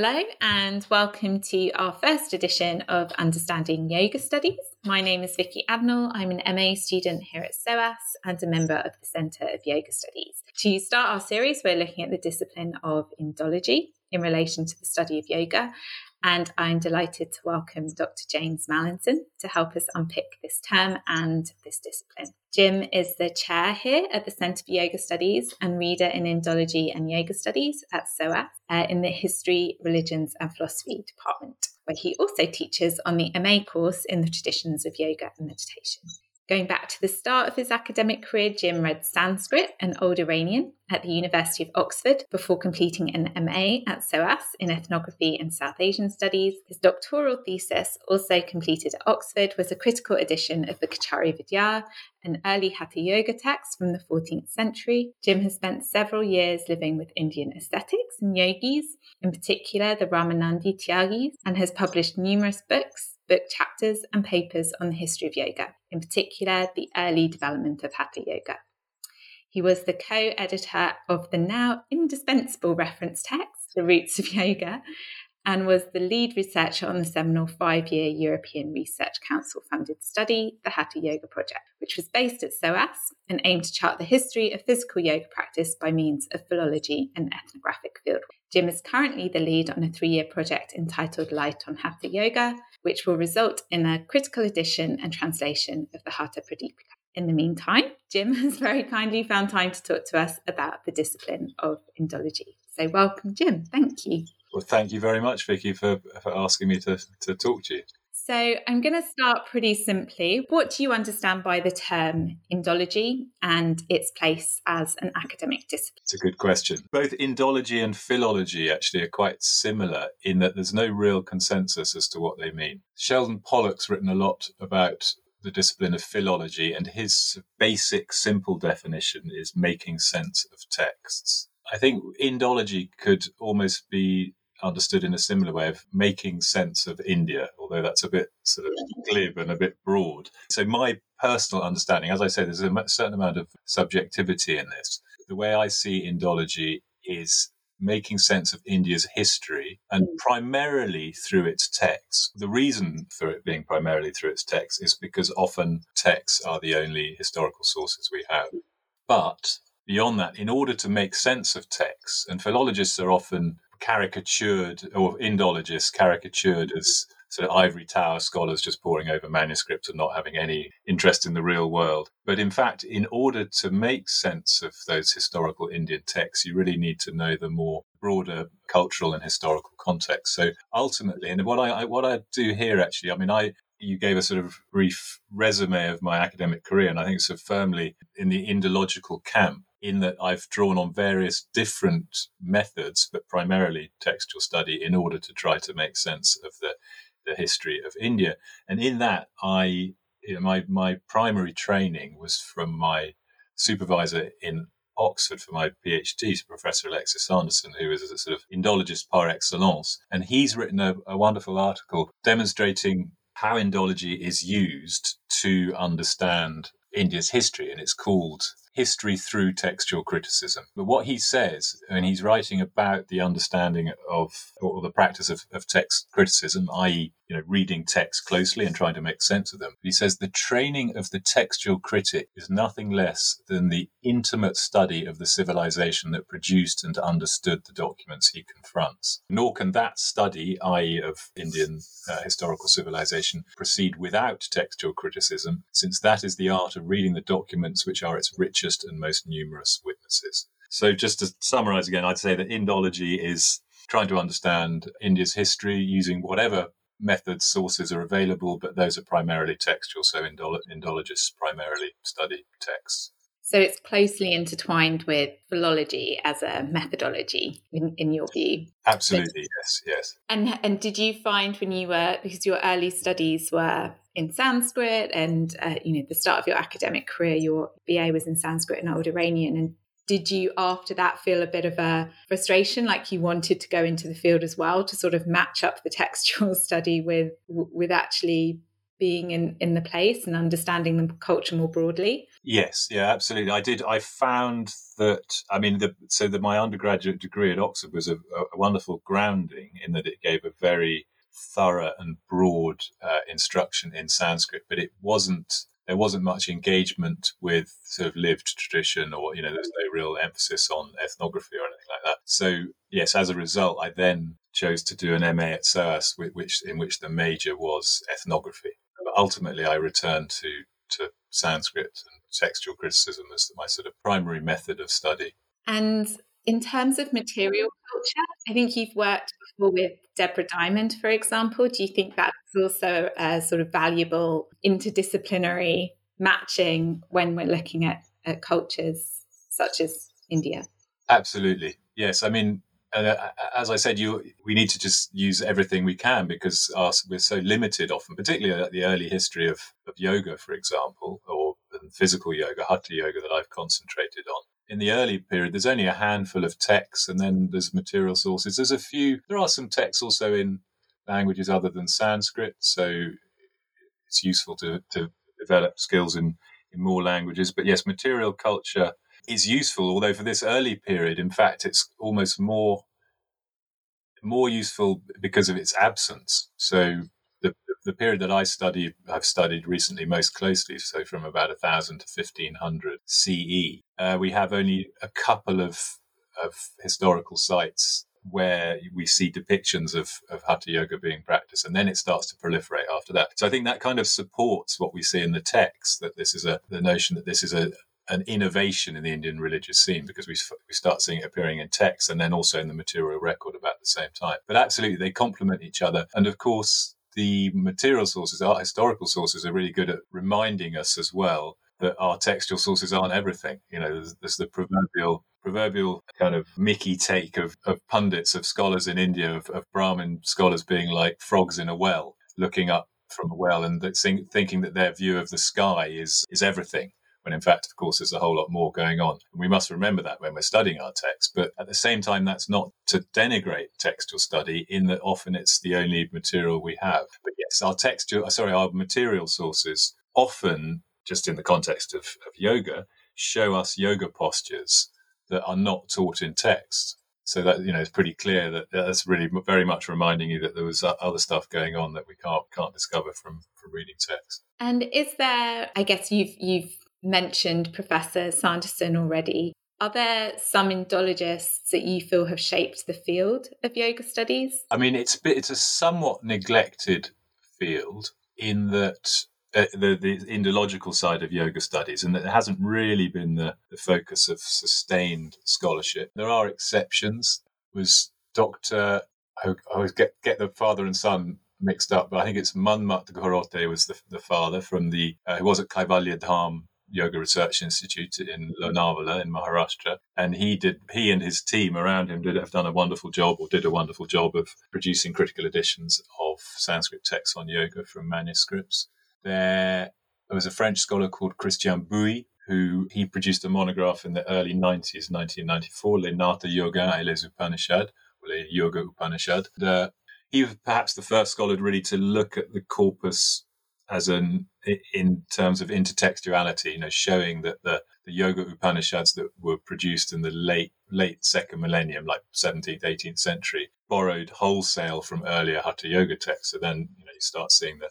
Hello, and welcome to our first edition of Understanding Yoga Studies. My name is Vicky Adnall. I'm an MA student here at SOAS and a member of the Centre of Yoga Studies. To start our series, we're looking at the discipline of Indology in relation to the study of yoga. And I'm delighted to welcome Dr. James Mallinson to help us unpick this term and this discipline. Jim is the chair here at the Centre for Yoga Studies and reader in Indology and Yoga Studies at SOAS uh, in the History, Religions and Philosophy department, where he also teaches on the MA course in the traditions of yoga and meditation. Going back to the start of his academic career, Jim read Sanskrit and Old Iranian at the University of Oxford before completing an MA at SOAS in Ethnography and South Asian Studies. His doctoral thesis, also completed at Oxford, was a critical edition of the Khechari Vidya, an early Hatha Yoga text from the 14th century. Jim has spent several years living with Indian ascetics and yogis, in particular the Ramanandi Tyagis, and has published numerous books book chapters and papers on the history of yoga, in particular the early development of Hatha Yoga. He was the co editor of the now indispensable reference text, The Roots of Yoga, and was the lead researcher on the seminal five year European Research Council funded study, the Hatha Yoga Project, which was based at SOAS and aimed to chart the history of physical yoga practice by means of philology and ethnographic fieldwork. Jim is currently the lead on a three year project entitled Light on Hatha Yoga, which will result in a critical edition and translation of the Hatha Pradipika. In the meantime, Jim has very kindly found time to talk to us about the discipline of Indology. So, welcome, Jim. Thank you. Well, thank you very much, Vicky, for, for asking me to, to talk to you. So, I'm going to start pretty simply. What do you understand by the term Indology and its place as an academic discipline? It's a good question. Both Indology and philology actually are quite similar in that there's no real consensus as to what they mean. Sheldon Pollock's written a lot about the discipline of philology, and his basic, simple definition is making sense of texts. I think Indology could almost be understood in a similar way of making sense of India, although that's a bit sort of glib and a bit broad. So, my personal understanding, as I say, there's a certain amount of subjectivity in this. The way I see Indology is making sense of India's history and mm. primarily through its texts. The reason for it being primarily through its texts is because often texts are the only historical sources we have. But beyond that, in order to make sense of texts, and philologists are often caricatured, or Indologists caricatured as sort of ivory tower scholars just poring over manuscripts and not having any interest in the real world. But in fact, in order to make sense of those historical Indian texts, you really need to know the more broader cultural and historical context. So ultimately, and what I, what I do here actually, I mean, I you gave a sort of brief resume of my academic career, and I think it's so firmly in the Indological camp in that I've drawn on various different methods, but primarily textual study, in order to try to make sense of the the history of India. And in that, I you know, my my primary training was from my supervisor in Oxford for my PhD, Professor Alexis Sanderson, who is a sort of Indologist par excellence. And he's written a, a wonderful article demonstrating how Indology is used to understand India's history. And it's called history through textual criticism. But what he says, and he's writing about the understanding of or the practice of, of text criticism, i.e., you know, reading text closely and trying to make sense of them. He says the training of the textual critic is nothing less than the intimate study of the civilization that produced and understood the documents he confronts. Nor can that study, i.e., of Indian uh, historical civilization, proceed without textual criticism, since that is the art of reading the documents which are its richest and most numerous witnesses. So, just to summarize again, I'd say that Indology is trying to understand India's history using whatever methods, sources are available, but those are primarily textual. So Indolo- Indologists primarily study texts. So it's closely intertwined with philology as a methodology, in, in your view. Absolutely, yes, yes. And and did you find when you were because your early studies were in Sanskrit, and uh, you know the start of your academic career, your BA was in Sanskrit and Old Iranian, and did you after that feel a bit of a frustration like you wanted to go into the field as well to sort of match up the textual study with with actually being in, in the place and understanding the culture more broadly? Yes, yeah, absolutely. I did. I found that, I mean, the, so that my undergraduate degree at Oxford was a, a, wonderful grounding in that it gave a very thorough and broad uh, instruction in Sanskrit, but it wasn't there wasn't much engagement with sort of lived tradition or you know there's no real emphasis on ethnography or anything like that. So yes as a result i then chose to do an ma at soas which in which the major was ethnography. But ultimately i returned to to sanskrit and textual criticism as my sort of primary method of study. And in terms of material culture, I think you've worked before with Deborah Diamond, for example. Do you think that's also a sort of valuable interdisciplinary matching when we're looking at, at cultures such as India? Absolutely. Yes. I mean, uh, as I said, you we need to just use everything we can because our, we're so limited often, particularly at the early history of, of yoga, for example, or physical yoga, hatha yoga that I've concentrated on in the early period, there's only a handful of texts, and then there's material sources. There's a few. There are some texts also in languages other than Sanskrit, so it's useful to, to develop skills in, in more languages. But yes, material culture is useful. Although for this early period, in fact, it's almost more more useful because of its absence. So the, period that I study, I've studied recently most closely, so from about 1000 to 1500 CE, uh, we have only a couple of, of historical sites where we see depictions of, of hatha yoga being practiced, and then it starts to proliferate after that. So I think that kind of supports what we see in the text that this is a the notion that this is a an innovation in the Indian religious scene because we, we start seeing it appearing in text and then also in the material record about the same time. But absolutely, they complement each other. And of course, the material sources, our historical sources, are really good at reminding us as well that our textual sources aren't everything. You know, there's, there's the proverbial proverbial kind of Mickey take of, of pundits, of scholars in India, of, of Brahmin scholars being like frogs in a well, looking up from a well and that think, thinking that their view of the sky is is everything when in fact, of course, there's a whole lot more going on. And we must remember that when we're studying our text. But at the same time, that's not to denigrate textual study in that often it's the only material we have. But yes, our textual, sorry, our material sources often, just in the context of, of yoga, show us yoga postures that are not taught in text. So that you know, it's pretty clear that that's really very much reminding you that there was uh, other stuff going on that we can't can't discover from from reading text. And is there? I guess you've you've mentioned Professor Sanderson already. Are there some Indologists that you feel have shaped the field of yoga studies? I mean, it's it's a somewhat neglected field in that uh, the the Indological side of yoga studies, and that it hasn't really been the, the focus of sustained scholarship. There are exceptions. Was Doctor I always get get the father and son mixed up, but I think it's Manmat Gharote was the, the father from the uh, who was at Kaivalya Dham Yoga Research Institute in Lonavala in Maharashtra, and he did he and his team around him did have done a wonderful job or did a wonderful job of producing critical editions of Sanskrit texts on yoga from manuscripts. There, there was a French scholar called Christian Bouy who he produced a monograph in the early 90s, 1994, Les Natha Yoga et les Upanishads, or Les Yoga Upanishads. Uh, he was perhaps the first scholar really to look at the corpus as an in terms of intertextuality, you know, showing that the, the yoga Upanishads that were produced in the late late second millennium, like 17th, 18th century, borrowed wholesale from earlier Hatha Yoga texts. So then, you know, you start seeing the,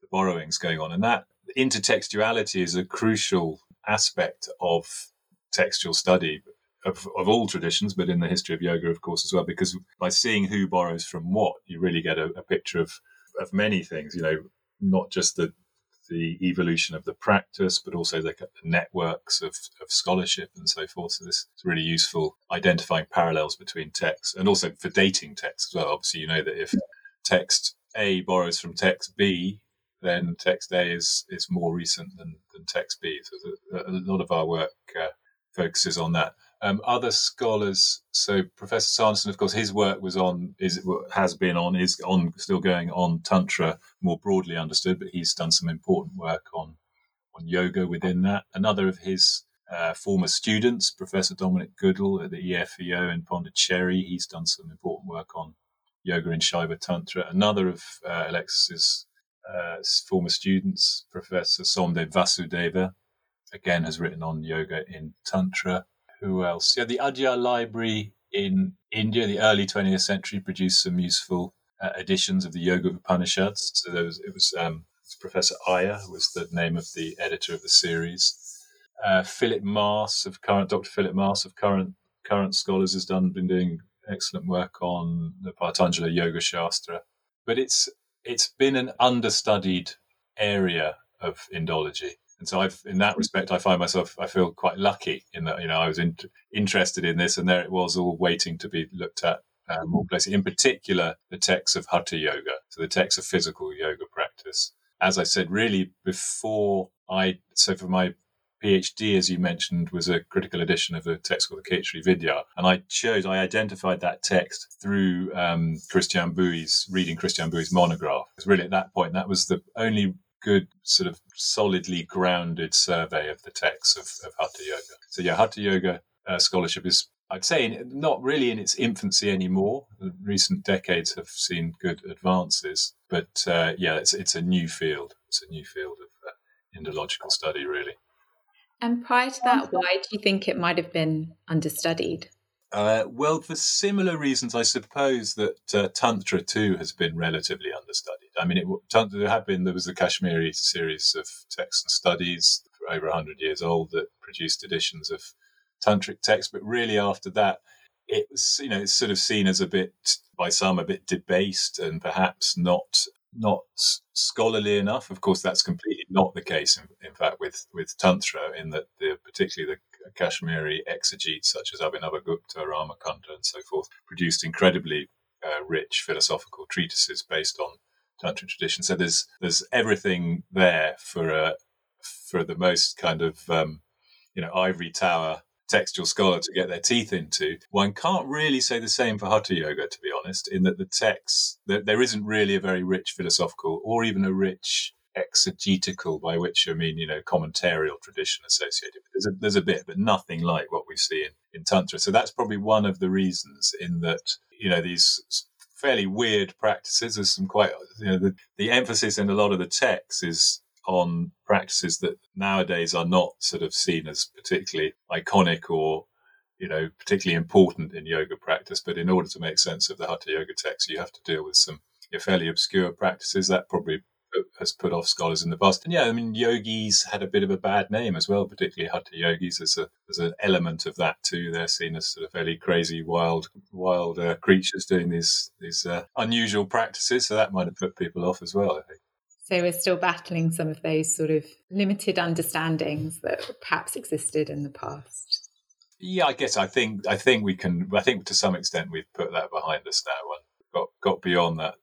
the borrowings going on, and that intertextuality is a crucial aspect of textual study of, of all traditions, but in the history of yoga, of course, as well, because by seeing who borrows from what, you really get a, a picture of of many things. You know, not just the the evolution of the practice, but also the networks of, of scholarship and so forth. So this is really useful identifying parallels between texts and also for dating texts as well. Obviously, you know that if text A borrows from text B, then text A is, is more recent than, than text B. So a, a lot of our work uh, focuses on that. Um, other scholars, so Professor Sanderson, of course, his work was on, is has been on, is on, still going on tantra more broadly understood, but he's done some important work on on yoga within that. Another of his uh, former students, Professor Dominic Goodall at the EFEO in Pondicherry, he's done some important work on yoga in Shaiva Tantra. Another of uh, Alexis's uh, former students. Professor Somdev Vasudeva, again, has written on yoga in Tantra. Who else? Yeah, the Adyar Library in India, the early 20th century, produced some useful uh, editions of the Yoga Upanishads. So there was, it was um, Professor Iyer was the name of the editor of the series. Uh, Philip Maas of current Dr. Philip Maas of current current scholars has done been doing excellent work on the Patanjali Yoga Shastra. But it's it's been an understudied area of Indology. And so I've, in that respect, I find myself, I feel quite lucky in that, you know, I was in, interested in this and there it was all waiting to be looked at uh, more closely. In particular, the texts of Hatha Yoga, so the texts of physical yoga practice. As I said, really before I, so for my PhD, as you mentioned, was a critical edition of a text called the Khechari Vidya. And I chose, I identified that text through um, Christian Bouy's, reading Christian Bouy's monograph. Really at that point, that was the only good sort of solidly grounded survey of the texts of, of Hatha Yoga. So yeah, Hatha Yoga uh, scholarship is, I'd say, not really in its infancy anymore. The recent decades have seen good advances, but uh, yeah, it's it's a new field. It's a new field of uh, Indological study, really. And prior to that, why do you think it might have been understudied? Uh, well, for similar reasons, I suppose that uh, Tantra too has been relatively understudied. I mean, it, there had been, there was the Kashmiri series of texts and studies over 100 years old that produced editions of Tantric texts, but really after that, it was, you know, it's sort of seen as a bit, by some, a bit debased and perhaps not not scholarly enough. Of course, that's completely not the case. In, in fact, with with tantra, in that the particularly the Kashmiri exegetes such as Abhinavagupta, Ramakantha, and so forth produced incredibly uh, rich philosophical treatises based on tantra tradition. So there's there's everything there for a for the most kind of um, you know ivory tower textual scholar to get their teeth into. One can't really say the same for Hatha Yoga, to be honest, in that the texts, there, there isn't really a very rich philosophical or even a rich exegetical, by which I mean, you know, commentarial tradition associated. There's a, there's a bit, but nothing like what we see in, in Tantra. So that's probably one of the reasons in that, you know, these fairly weird practices, there's some quite, you know, the, the emphasis in a lot of the texts is on practices that nowadays are not sort of seen as particularly iconic or you know particularly important in yoga practice. But in order to make sense of the hatha yoga text you have to deal with some fairly obscure practices. That probably has put off scholars in the past. And yeah, I mean, yogis had a bit of a bad name as well, particularly hatha yogis. There's a there's an element of that too. They're seen as sort of fairly crazy, wild, wild uh, creatures doing these these uh, unusual practices. So that might have put people off as well. I think. So we're still battling some of those sort of limited understandings that perhaps existed in the past. Yeah, I guess I think I think we can. I think to some extent we've put that behind us now and got got beyond that.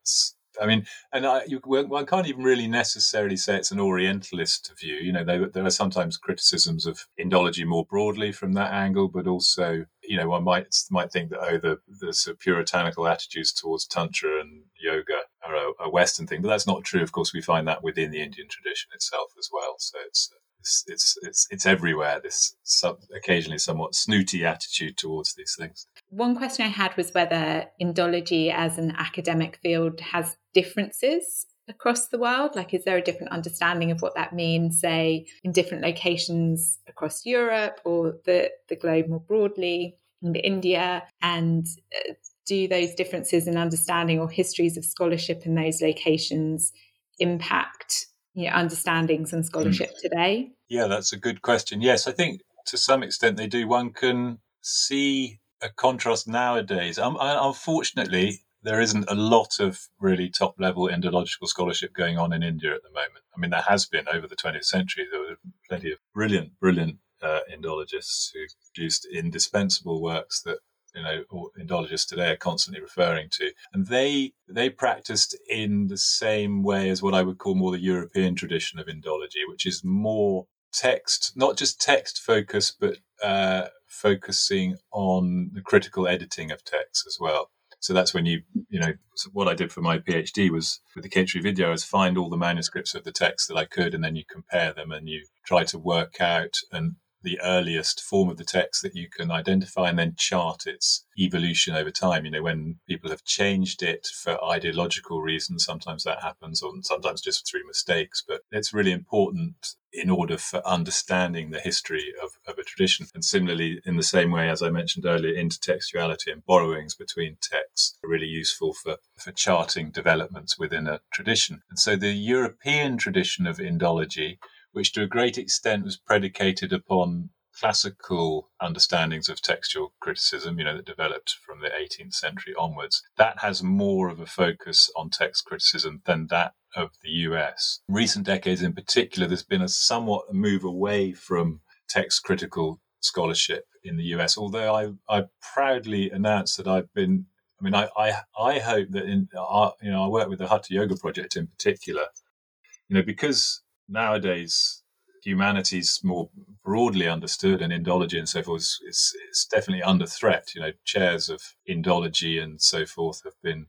I mean, and I, you, one can't even really necessarily say it's an Orientalist view. You know, there, there are sometimes criticisms of Indology more broadly from that angle, but also, you know, one might might think that oh, the the sort of puritanical attitudes towards tantra and yoga are a, a, Western thing, but that's not true. Of course, we find that within the Indian tradition itself as well. So it's it's it's it's, it's everywhere. This sub, occasionally somewhat snooty attitude towards these things. One question I had was whether Indology as an academic field has differences across the world? Like, is there a different understanding of what that means, say, in different locations across Europe or the, the globe more broadly, in India? And uh, do those differences in understanding or histories of scholarship in those locations impact you know, understandings and scholarship mm. today? Yeah, that's a good question. Yes, I think to some extent they do. One can see a contrast nowadays. Um, unfortunately, there isn't a lot of really top level Indological scholarship going on in India at the moment. I mean, there has been over the 20th century. There were plenty of brilliant, brilliant uh, Indologists who produced indispensable works that you know Indologists today are constantly referring to, and they they practiced in the same way as what I would call more the European tradition of Indology, which is more text, not just text focused, but uh, focusing on the critical editing of text as well. So that's when you, you know, what I did for my PhD was with the Khechari Vidya is find all the manuscripts of the text that I could, and then you compare them and you try to work out and the earliest form of the text that you can identify and then chart its evolution over time. You know, when people have changed it for ideological reasons, sometimes that happens, or sometimes just through mistakes. But it's really important in order for understanding the history of, of a tradition. And similarly, in the same way as I mentioned earlier, intertextuality and borrowings between texts are really useful for, for charting developments within a tradition. And so the European tradition of Indology which to a great extent was predicated upon classical understandings of textual criticism, you know, that developed from the 18th century onwards. That has more of a focus on text criticism than that of the US. Recent decades in particular, there's been a somewhat move away from text critical scholarship in the US, although I, I proudly announce that I've been I mean, I, I, I hope that in, uh, you know, I work with the Hatha Yoga project in particular, you know, because nowadays humanities more broadly understood and Indology and so forth is, is, is, definitely under threat. You know, chairs of Indology and so forth have been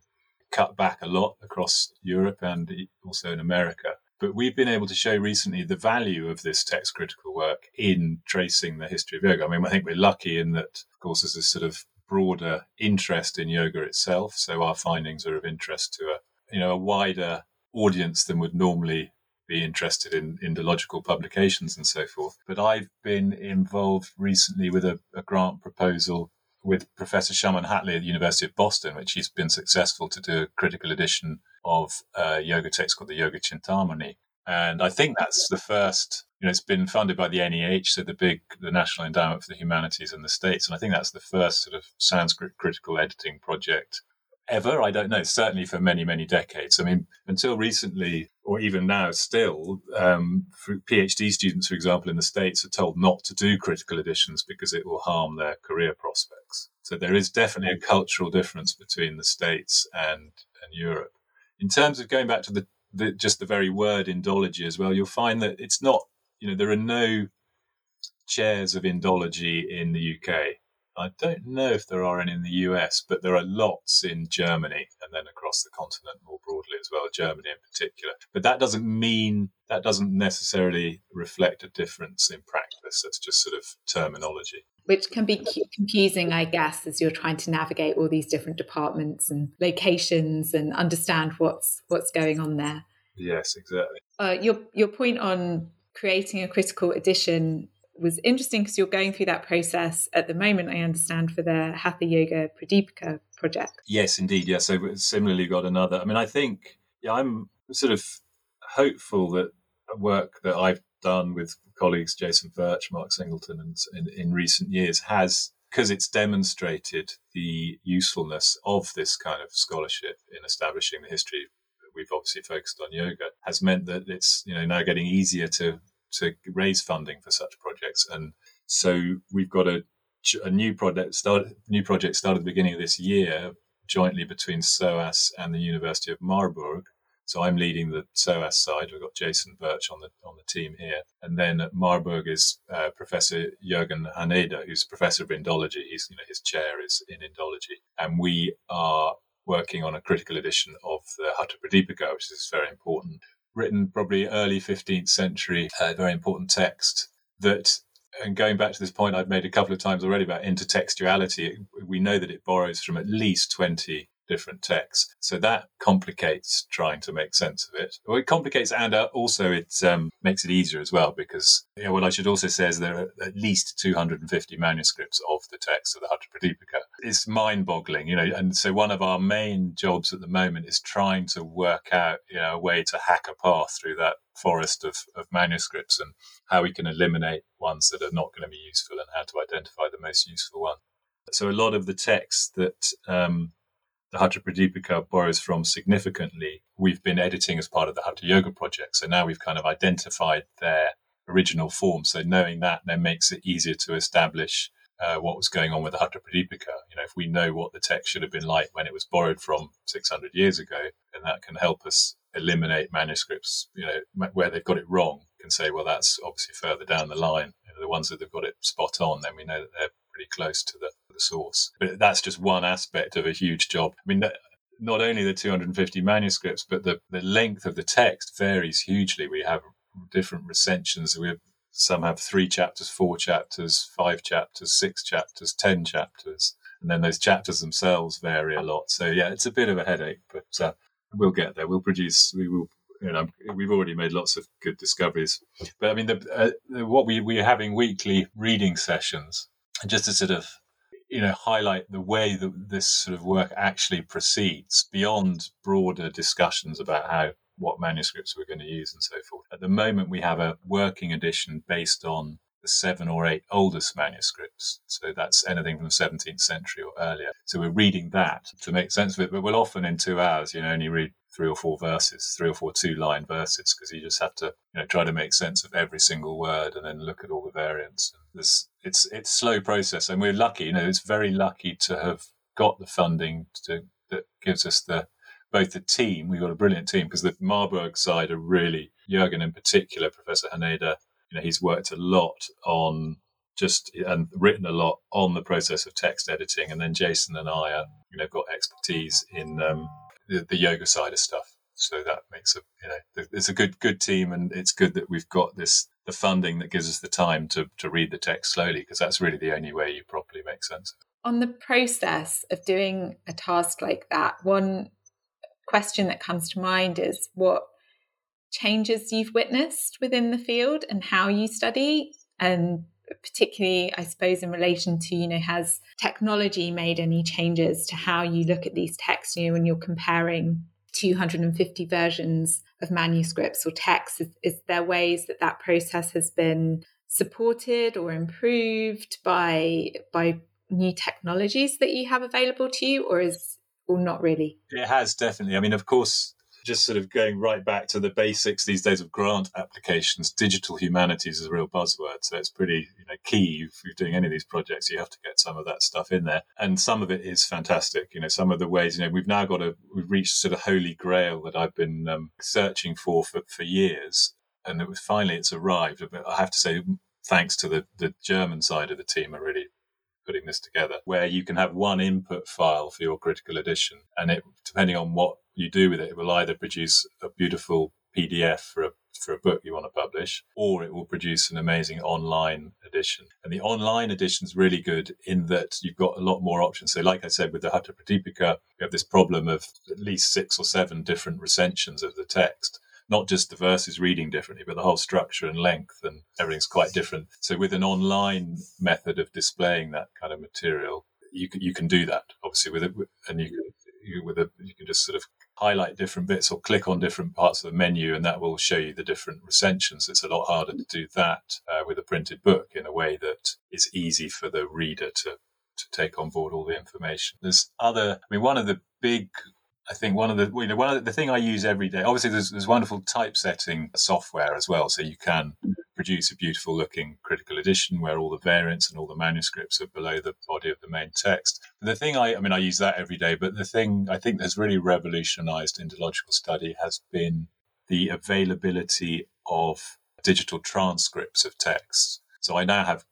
cut back a lot across Europe and also in America. But we've been able to show recently the value of this text critical work in tracing the history of yoga. I mean, I think we're lucky in that, of course, there's this sort of broader interest in yoga itself. So our findings are of interest to a, you know, a wider audience than would normally be interested in in the Indological publications and so forth. But I've been involved recently with a, a grant proposal with Professor Shaman Hatley at the University of Boston, which he's been successful to do a critical edition of a yoga text called the Yoga Chintamani. And I think that's the first, you know, it's been funded by the NEH, so the big, the National Endowment for the Humanities in the States. And I think that's the first sort of Sanskrit critical editing project ever. I don't know. Certainly for many, many decades. I mean, until recently, or even now, still, um, PhD students, for example, in the States are told not to do critical editions because it will harm their career prospects. So there is definitely a cultural difference between the States and, and Europe. In terms of going back to the, the just the very word indology as well, you'll find that it's not, you know, there are no chairs of indology in the UK. I don't know if there are any in the US, but there are lots in Germany and then across the continent more broadly as well, Germany in particular. But that doesn't mean, that doesn't necessarily reflect a difference in practice. That's just sort of terminology. Which can be confusing, I guess, as you're trying to navigate all these different departments and locations and understand what's what's going on there. Yes, exactly. Uh, your your point on creating a critical edition was interesting because you're going through that process at the moment, I understand, for the Hatha Yoga Pradipika project. Yes, indeed. Yeah. So similarly got another. I mean, I think yeah, I'm sort of hopeful that work that I've done with colleagues Jason Birch, Mark Singleton, and in, in recent years has because it's demonstrated the usefulness of this kind of scholarship in establishing the history we've obviously focused on yoga has meant that it's you know now getting easier to to raise funding for such projects. And so we've got a, a new project start new project started at the beginning of this year jointly between SOAS and the University of Marburg. So I'm leading the SOAS side. We've got Jason Birch on the on the team here, and then at Marburg is uh, Professor Jürgen Hanneder, who's a professor of Indology. He's you know his chair is in Indology, and we are working on a critical edition of the Hatha Pradipika, which is very important written probably early 15th century, uh, very important text that and going back to this point I've made a couple of times already about intertextuality, we know that it borrows from at least 20 different texts. So that complicates trying to make sense of it. Well, it complicates and uh, also it um, makes it easier as well because you know, what I should also say is there are at least 250 manuscripts of the text of the Hatha Pradipika. It's mind boggling, you know, and so one of our main jobs at the moment is trying to work out, you know, a way to hack a path through that forest of, of manuscripts and how we can eliminate ones that are not going to be useful and how to identify the most useful one. So a lot of the texts that um, the Hatha Pradipika borrows from significantly, we've been editing as part of the Hatha Yoga project. So now we've kind of identified their original form. So knowing that then makes it easier to establish uh, what was going on with the Hatha Pradipika. You know, if we know what the text should have been like when it was borrowed from 600 years ago, then that can help us eliminate manuscripts, you know, where they've got it wrong, can say, well, that's obviously further down the line. You know, the ones that have got it spot on, then we know that they're pretty close to the, the source. But that's just one aspect of a huge job. I mean, not only the 250 manuscripts, but the, the length of the text varies hugely. We have different recensions. We have some have three chapters, four chapters, five chapters, six chapters, ten chapters. And then those chapters themselves vary a lot. So yeah, it's a bit of a headache, but uh, we'll get there. We'll produce, we will you know, we've already made lots of good discoveries. But I mean, the, uh, what we we're having weekly reading sessions, just to sort of you know highlight the way that this sort of work actually proceeds beyond broader discussions about how what manuscripts we're going to use and so forth. At the moment, we have a working edition based on the seven or eight oldest manuscripts. So that's anything from the 17th century or earlier. So we're reading that to make sense of it, but we'll often in two hours, you know, only read three or four verses, three or four two line verses, because you just have to you know try to make sense of every single word and then look at all the variants. This it's it's slow process, and we're lucky. You know, it's very lucky to have got the funding to, that gives us the both the team. We've got a brilliant team because the Marburg side are really Jurgen in particular, Professor Hanneder. You know, he's worked a lot on just and written a lot on the process of text editing, and then Jason and I are you know got expertise in um, the, the yoga side of stuff. So that makes a you know it's a good good team, and it's good that we've got this the funding that gives us the time to to read the text slowly because that's really the only way you properly make sense of it. On the process of doing a task like that, one question that comes to mind is what changes you've witnessed within the field and how you study and particularly i suppose in relation to you know has technology made any changes to how you look at these texts you know when you're comparing 250 versions of manuscripts or texts is, is there ways that that process has been supported or improved by by new technologies that you have available to you or is or not really? It has definitely. I mean of course just sort of going right back to the basics these days of grant applications, digital humanities is a real buzzword. So it's pretty you know, key if you're doing any of these projects, you have to get some of that stuff in there. And some of it is fantastic. You know, some of the ways, you know, we've now got a, we've reached sort of holy grail that I've been um, searching for, for for years. And it was finally it's arrived. But I have to say, thanks to the, the German side of the team, are really putting this together, where you can have one input file for your critical edition, and it depending on what you do with it, it will either produce a beautiful PDF for a for a book you want to publish, or it will produce an amazing online edition. And the online edition is really good in that you've got a lot more options. So, like I said, with the Hatha Pradipika, we have this problem of at least six or seven different recensions of the text not just the verses reading differently, but the whole structure and length and everything's quite different. So with an online method of displaying that kind of material, you can you can do that obviously with it, and you can you, with a you can just sort of highlight different bits or click on different parts of the menu, and that will show you the different recensions. It's a lot harder to do that uh, with a printed book in a way that is easy for the reader to to take on board all the information. There's other, I mean, one of the big I think one of the you know one of the, the thing I use every day. Obviously, there's, there's wonderful typesetting software as well, so you can mm-hmm. produce a beautiful looking critical edition where all the variants and all the manuscripts are below the body of the main text. But the thing I, I mean, I use that every day. But the thing I think has really revolutionised Indological study has been the availability of digital transcripts of texts. So I now have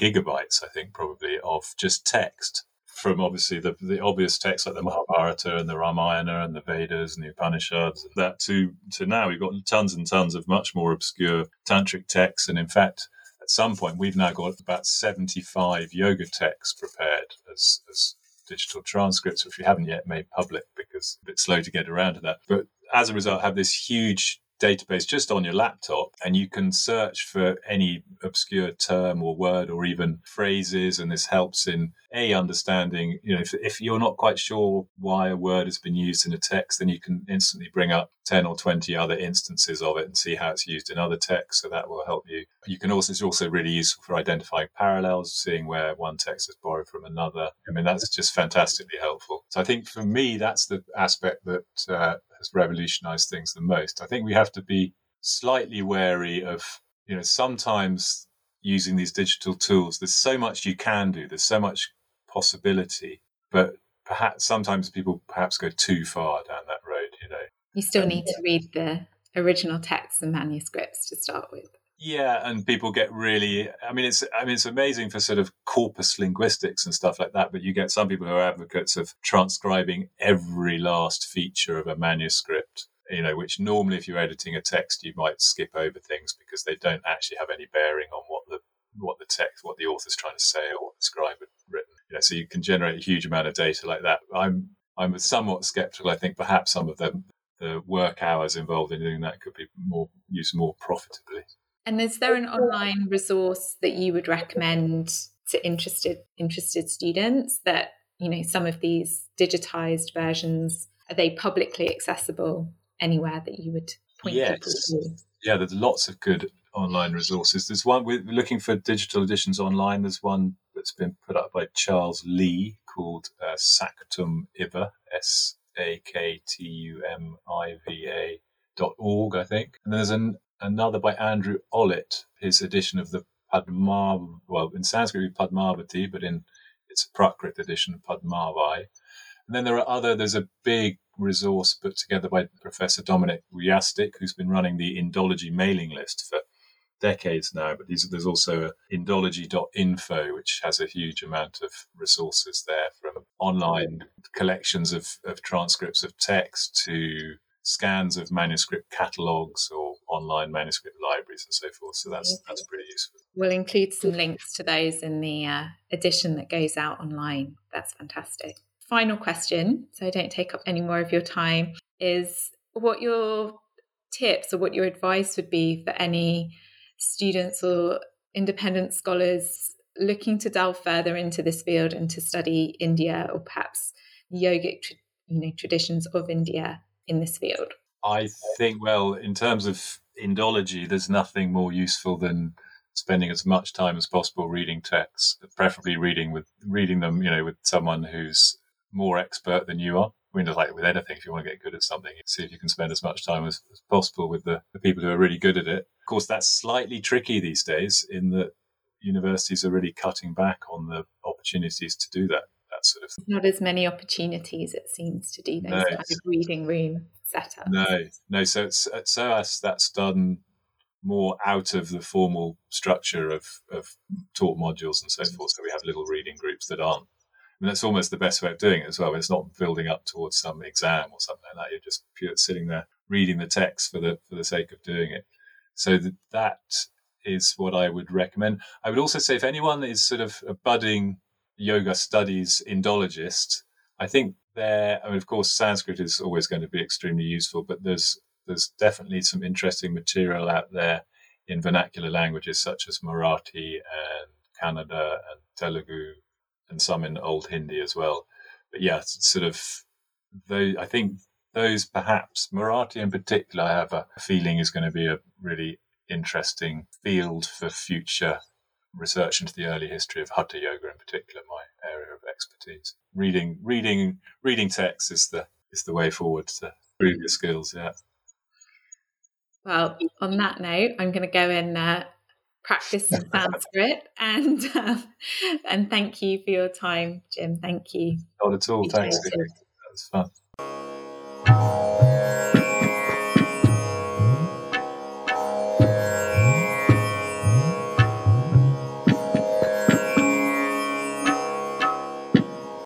gigabytes, I think, probably of just text from obviously the, the obvious texts like the Mahabharata and the Ramayana and the Vedas and the Upanishads, that to to now we've got tons and tons of much more obscure tantric texts, and in fact, at some point we've now got about seventy five yoga texts prepared as, as digital transcripts, which we haven't yet made public because a bit slow to get around to that. But as a result, have this huge database just on your laptop and you can search for any obscure term or word or even phrases and this helps in a understanding you know if, if you're not quite sure why a word has been used in a text then you can instantly bring up 10 or 20 other instances of it and see how it's used in other texts so that will help you. You can also it's also really useful for identifying parallels seeing where one text is borrowed from another. I mean that's just fantastically helpful. So i think for me that's the aspect that uh, has revolutionized things the most. I think we have to be slightly wary of, you know, sometimes using these digital tools, there's so much you can do, there's so much possibility, but perhaps sometimes people perhaps go too far down that road, you know. You still need to read the original texts and manuscripts to start with. Yeah, and people get really. I mean, it's. I mean, it's amazing for sort of corpus linguistics and stuff like that. But you get some people who are advocates of transcribing every last feature of a manuscript you know, which normally if you're editing a text, you might skip over things because they don't actually have any bearing on what the what the text, what the author's trying to say, or what the scribe had written. You know, so you can generate a huge amount of data like that. I'm I'm somewhat skeptical. I think perhaps some of the the work hours involved in doing that could be more used more profitably. And is there an online resource that you would recommend to interested interested students that you know some of these digitized versions are they publicly accessible anywhere that you would point yes. people to? Yeah, there's lots of good online resources. There's one we're looking for digital editions online. There's one that's been put up by Charles Li called uh, Saktum Iva, S A K T U M I V A dot org, I think. And there's an, another by Andrew Ollett, his edition of the Padma, well, in Sanskrit, Padmavati, but in it's Prakrit edition, Padmavai. And then there are other, there's a big resource put together by Professor Dominic Wujastyk, who's been running the Indology mailing list for decades now. But these, there's also indology.info, which has a huge amount of resources there from online collections of, of transcripts of text to scans of manuscript catalogues or online manuscript libraries and so forth. So that's that's pretty useful. We'll include some links to those in the uh, edition that goes out online. That's fantastic. Final question, so I don't take up any more of your time, is what your tips or what your advice would be for any students or independent scholars looking to delve further into this field and to study India or perhaps yogic you know traditions of India in this field? I think, well, in terms of Indology, there's nothing more useful than spending as much time as possible reading texts, preferably reading with reading them, you know, with someone who's more expert than you are. I mean, like with anything, if you want to get good at something, see if you can spend as much time as, as possible with the, the people who are really good at it. Of course, that's slightly tricky these days in that universities are really cutting back on the opportunities to do that. That sort of thing. Not as many opportunities, it seems, to do those no, kind of reading room setups. No, no. So it's, uh, at SOAS, that's done more out of the formal structure of, of taught modules and so mm. forth. So we have little reading groups that aren't. I mean, that's almost the best way of doing it as well. It's not building up towards some exam or something like that. You're just pure sitting there reading the text for the for the sake of doing it. So that, that is what I would recommend. I would also say if anyone is sort of a budding yoga studies Indologist, I think there. I mean, of course, Sanskrit is always going to be extremely useful, but there's there's definitely some interesting material out there in vernacular languages such as Marathi and Kannada and Telugu, and some in Old Hindi as well. But yeah, sort of. Those, I think those perhaps Marathi in particular, I have a feeling is going to be a really interesting field for future research into the early history of Hatha Yoga in particular, my area of expertise. Reading, reading, reading texts is the is the way forward to improve your skills. Yeah. Well, on that note, I'm going to go and uh, practice some Sanskrit and uh, and thank you for your time, Jim. Thank you. Not at all. Thanks. That was fun.